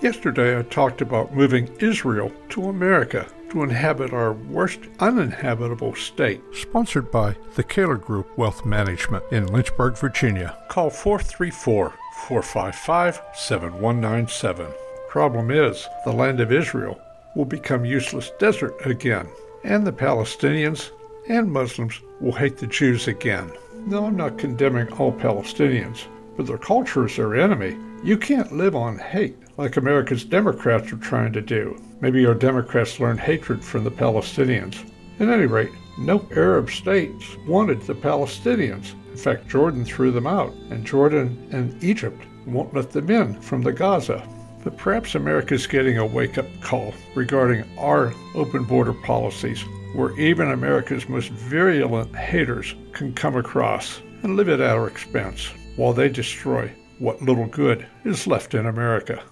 Yesterday I talked about moving Israel to America to inhabit our worst uninhabitable state. Sponsored by the Kaler Group Wealth Management in Lynchburg, Virginia. Call 434 455 7197. Problem is, the land of Israel will become useless desert again, and the Palestinians and Muslims will hate the Jews again. No, I'm not condemning all Palestinians, but their culture is their enemy. You can't live on hate like America's Democrats are trying to do. Maybe our Democrats learned hatred from the Palestinians. At any rate, no Arab states wanted the Palestinians. In fact, Jordan threw them out, and Jordan and Egypt won't let them in from the Gaza. But perhaps America is getting a wake up call regarding our open border policies, where even America's most virulent haters can come across and live at our expense while they destroy what little good is left in America.